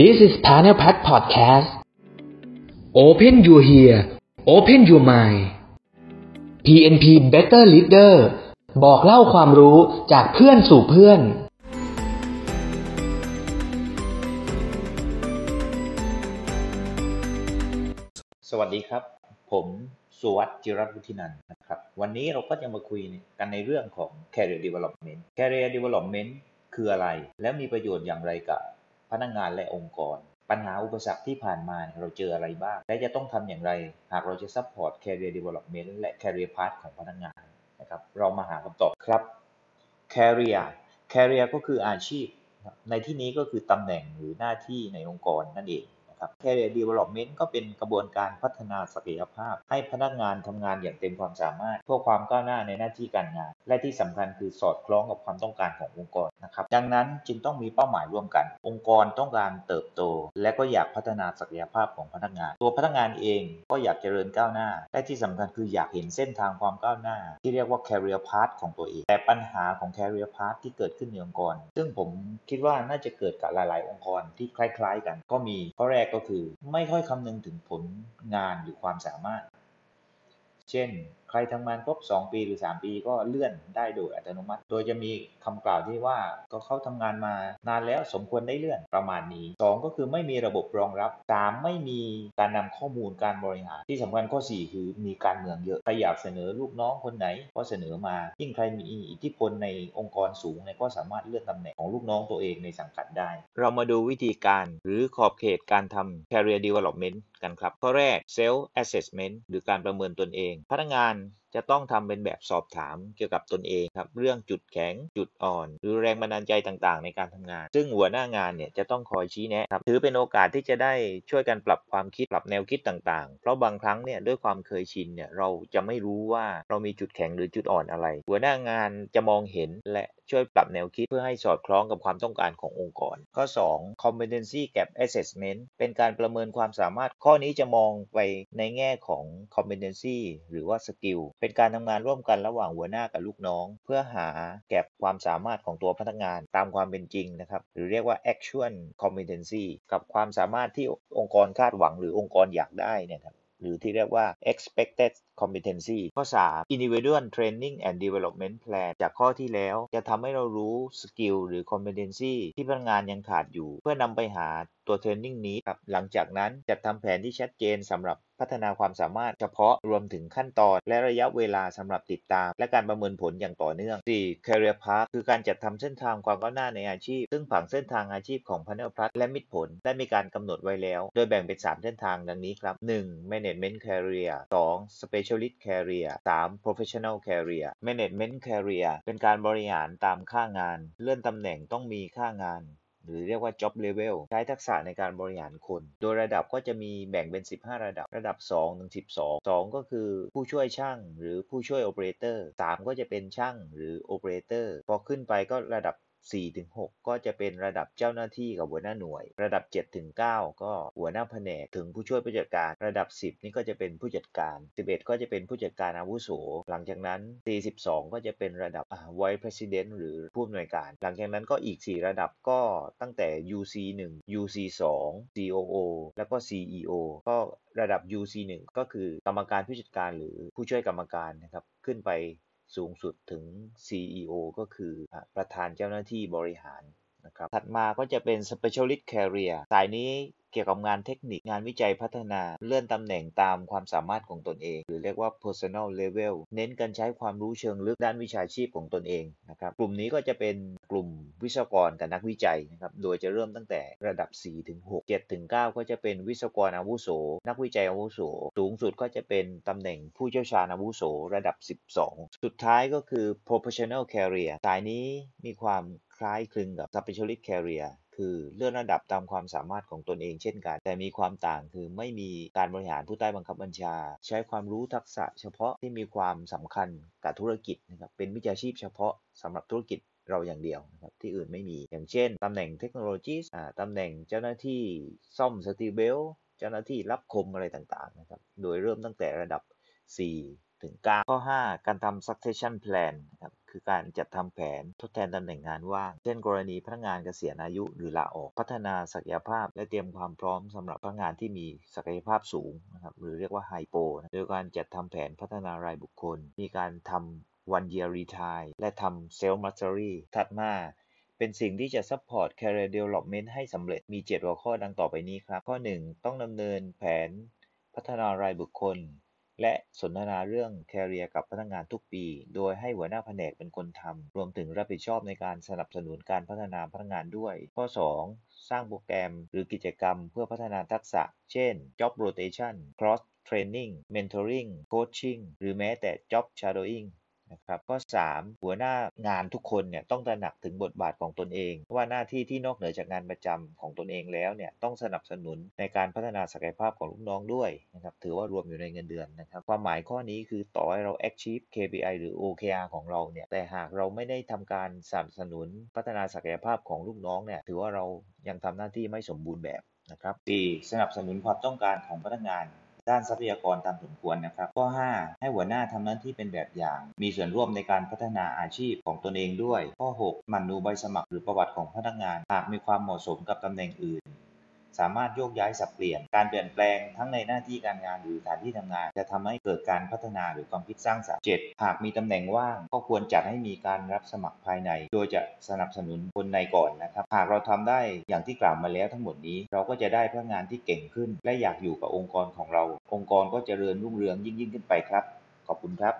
This is Panel Pack Podcast Open your ear Open your mind PNP Better Leader บอกเล่าความรู้จากเพื่อนสู่เพื่อน สวัสดีครับ ผมสุวัสด์จิรัตน์วุฒินันท์นะครับ วันนี้เราก็จะมาคุยกันในเรื่องของ career development career development คืออะไร และมีประโยชน์อย่างไรกับพนักงานและองค์กร ปัญหาอุปสรรคที่ผ่านมาเราเจออะไรบ้าง และจะต้องทำอย่างไร หากเราจะ support career development และ career path ของพนักงานนะครับ เรามาหาคำตอบครับ career career ก็คืออาชีพ ในที่นี้ก็คือตำแหน่งหรือหน้าที่ในองค์กรนั่นเอง ครับ Career Development ก็เป็นกระบวนการพัฒนาศักยภาพ ให้พนักงานทำงานอย่างเต็มความสามารถเพื่อความก้าวหน้าในหน้าที่การงาน และที่สำคัญคือสอดคล้องกับความต้องการขององค์กรนะครับ ดังนั้นจึงต้องมีเป้าหมายร่วมกัน องค์กรต้องการเติบโต และก็อยากพัฒนาศักยภาพของพนักงาน ตัวพนักงานเองก็อยากเจริญก้าวหน้า และที่สำคัญคืออยากเห็นเส้นทางความก้าวหน้า ที่เรียกว่า career path ของตัวเอง แต่ปัญหาของ career path ที่เกิดขึ้นในองค์กร ซึ่งผมคิดว่าน่าจะเกิดกับหลาย ๆ องค์กรที่คล้าย ๆ กัน ก็มีข้อแรกก็คือ ไม่ค่อยคำนึงถึงผลงานหรือความสามารถ เช่น รทำงานครบ 2 ปีหรือ 3 ปีก็เลื่อนได้โดยอัตโนมัติ โดยจะมีคำกล่าวที่ว่าก็เขาทำงานมานานแล้วสมควรได้เลื่อนประมาณนี้ 2 ก็คือไม่มีระบบรองรับ 3 ไม่มีการนำข้อมูลการบริหาร ที่สำคัญข้อ 4 คือมีการเมืองเยอะใครอยากเสนอลูกน้องคนไหนก็เสนอมา ยิ่งใครมีอิทธิพลในองค์กรสูงเนี่ยก็สามารถเลื่อนตำแหน่งของลูกน้องตัวเองในสังกัดได้ เรามาดูวิธีการหรือขอบเขตการทำ career development กันครับ ข้อแรก self assessment หรือการประเมินตนเอง พนักงาน จะต้องทำเป็นแบบสอบถามเกี่ยวกับตนเองครับเรื่องจุดแข็งจุดอ่อน หรือแรงบันดาลใจต่างๆ ในการทำงาน ซึ่งหัวหน้างานเนี่ยจะต้องคอยชี้แนะครับถือเป็นโอกาสที่จะได้ช่วยกันปรับความคิดปรับแนวคิดต่างๆ เพราะบางครั้งเนี่ยด้วยความเคยชินเนี่ยเราจะไม่รู้ว่าเรามีจุดแข็งหรือจุดอ่อนอะไร หัวหน้างานจะมองเห็นและช่วยปรับแนวคิดเพื่อให้สอดคล้องกับความต้องการขององค์กร ข้อ 2 competency gap assessment เป็นการประเมินความสามารถข้อนี้จะมองไปในแง่ของ competency หรือว่า skill เเป็นการทำงานร่วมกันระหว่างหัวหน้ากับลูกน้อง เพื่อหาแก็บความสามารถของตัวพนักงานตามความเป็นจริงนะครับ หรือเรียกว่า actual competency กับความสามารถที่องค์กรคาดหวังหรือองค์กรอยากได้เนี่ยครับหรือที่เรียกว่า expected competency ข้อ 3 individual training and development plan จากข้อที่แล้วจะทำให้เรารู้ skill หรือ competency ที่พนักงานยังขาดอยู่ เพื่อนำไปหาตัว training นี้ครับหลังจากนั้นจัดทำแผนที่ชัดเจนสำหรับ พัฒนาความสามารถเฉพาะรวมถึงขั้นตอนและระยะเวลาสำหรับติดตาม และการประเมินผลอย่างต่อเนื่อง 4. career path คือการจัดทำเส้นทางความก้าวหน้าในอาชีพ ซึ่งผังเส้นทางอาชีพของ Panel Plus และมิตรผลได้มีการกำหนดไว้แล้ว โดยแบ่งเป็น 3 เส้นทางดังนี้ครับ 1. management career 2. specialist career 3. professional career management career เป็นการบริหารตามค่างาน เลื่อนตำแหน่งต้องมีค่างาน หรือเรียกว่า job level ใช้ทักษะในการบริหารคน โดยระดับก็จะมีแบ่งเป็น 15 ระดับ ระดับ 2 ถึง 12 2 ก็คือผู้ช่วยช่าง หรือผู้ช่วยโอเปอเรเตอร์ 3 ก็จะเป็นช่างหรือโอเปอเรเตอร์ พอขึ้นไปก็ระดับ 4ถึง6ก็จะเป็นระดับเจ้าหน้าที่กับหัวหน้าหน่วย ระดับ7ถึง9ก็หัวหน้าแผนกถึงผู้ช่วยผู้จัดการ ระดับ 10 นี่ก็จะเป็นผู้จัดการ 11 ก็จะเป็นผู้จัดการอาวุโส หลังจากนั้น 42 ก็จะเป็นระดับ Vice President หรือผู้อำนวยการ หลังจากนั้นก็อีก 4 ระดับก็ตั้งแต่ UC 1 UC 2 COO แล้วก็ CEO ก็ระดับ UC 1ก็คือกรรมการผู้จัดการหรือผู้ช่วยกรรมการนะครับขึ้นไป สูงสุดถึง CEO ก็คือประธานเจ้าหน้าที่บริหารนะครับถัดมาก็จะเป็น Specialist Career สายนี้ กี่ยวกับงานเทคนิคงานวิจัยพัฒนา เลื่อนตำแหน่งตามความสามารถของตนเอง หรือเรียกว่า personal level เน้นการใช้ความรู้เชิงลึกด้านวิชาชีพของตนเองนะครับกลุ่มนี้ก็จะเป็นกลุ่มวิศวกรกับนักวิจัยนะครับโดยจะเริ่มตั้งแต่ระดับ 4 ถึง 6 7 ถึง 9 ก็จะเป็นวิศวกรอาวุโส นักวิจัยอาวุโส สูงสุดก็จะเป็นตำแหน่งผู้เชี่ยวชาญอาวุโสระดับ 12 สุดท้ายก็คือ professional career สายนี้มีความคล้ายคลึงกับ specialist career คือเลื่อนระดับตามความสามารถของตนเองเช่นกัน แต่มีความต่างคือไม่มีการบริหารผู้ใต้บังคับบัญชา ใช้ความรู้ทักษะเฉพาะที่มีความสำคัญกับธุรกิจนะครับเป็นวิชาชีพเฉพาะสำหรับธุรกิจเราอย่างเดียวนะครับที่อื่นไม่มีอย่างเช่นตำแหน่งเทคโนโลยีตำแหน่งเจ้าหน้าที่ซ่อมสตีเบลเจ้าหน้าที่รับคมอะไรต่างๆนะครับโดยเริ่มตั้งแต่ระดับ 4 ถึง9ข้อ 5 การทำ succession plan นครับคือการจัดทำแผนทดแทนตำแหน่งงานว่าง เช่นกรณีพนักงานเกษียณอายุหรือลาออก พัฒนาศักยภาพและเตรียมความพร้อมสำหรับพนักงานที่มีศักยภาพสูงนะครับหรือเรียกว่าไฮโปโดยการจัดทำแผนพัฒนารายบุคคล มีการทำ one year retire และทำ self mastery ถัดมาเป็นสิ่งที่จะ support career development ให้สำเร็จมี 7 หัวข้อดังต่อไปนี้ครับ ข้อ 1 ต้องดำเนินแผนพัฒนารายบุคคล และสนทนาเรื่อง career กับพนักงานทุกปี โดยให้หัวหน้าแผนกเป็นคนทำ รวมถึงรับผิดชอบในการสนับสนุนการพัฒนาพนักงานด้วย ข้อ 2 สร้างโปรแกรมหรือกิจกรรมเพื่อพัฒนาทักษะ เช่น job rotation cross training mentoring coaching หรือแม้แต่ job shadowing นะครับข้อ 3 หัวหน้างานทุกคนเนี่ยต้องตระหนักถึงบทบาทของตนเอง ว่าหน้าที่ที่นอกเหนือจากงานประจำของตนเองแล้วเนี่ยต้องสนับสนุนในการพัฒนาศักยภาพของลูกน้องด้วยนะครับถือว่ารวมอยู่ในเงินเดือนนะครับความหมายข้อนี้คือต่อให้เรา achieve KPI หรือ OKR ของเราเนี่ยแต่หากเราไม่ได้ทำการสนับสนุนพัฒนาศักยภาพของลูกน้องเนี่ยถือว่าเรายังทำหน้าที่ไม่สมบูรณ์แบบนะครับ 4. สนับสนุนความต้องการของพนักงาน ด้านทรัพยากรตามสมควรนะครับ ข้อ 5 ให้หัวหน้าทำหน้าที่เป็นแบบอย่าง มีส่วนร่วมในการพัฒนาอาชีพของตนเองด้วย ข้อ 6 หมั่นดูใบสมัครหรือประวัติของพนักงาน หากมีความเหมาะสมกับตำแหน่งอื่น สามารถโยกย้ายสับเปลี่ยน การเปลี่ยนแปลงทั้งในหน้าที่การงานหรือสถานที่ทำงาน จะทำให้เกิดการพัฒนาหรือความคิดสร้างสรรค์ 7. หากมีตำแหน่งว่าง ก็ควรจัดให้มีการรับสมัครภายใน โดยจะสนับสนุนคนในก่อนนะครับ หากเราทำได้อย่างที่กล่าวมาแล้วทั้งหมดนี้ เราก็จะได้พนักงานที่เก่งขึ้น และอยากอยู่กับองค์กรของเรา องค์กรก็เจริญรุ่งเรืองยิ่งยิ่งขึ้นไปครับ ขอบคุณครับ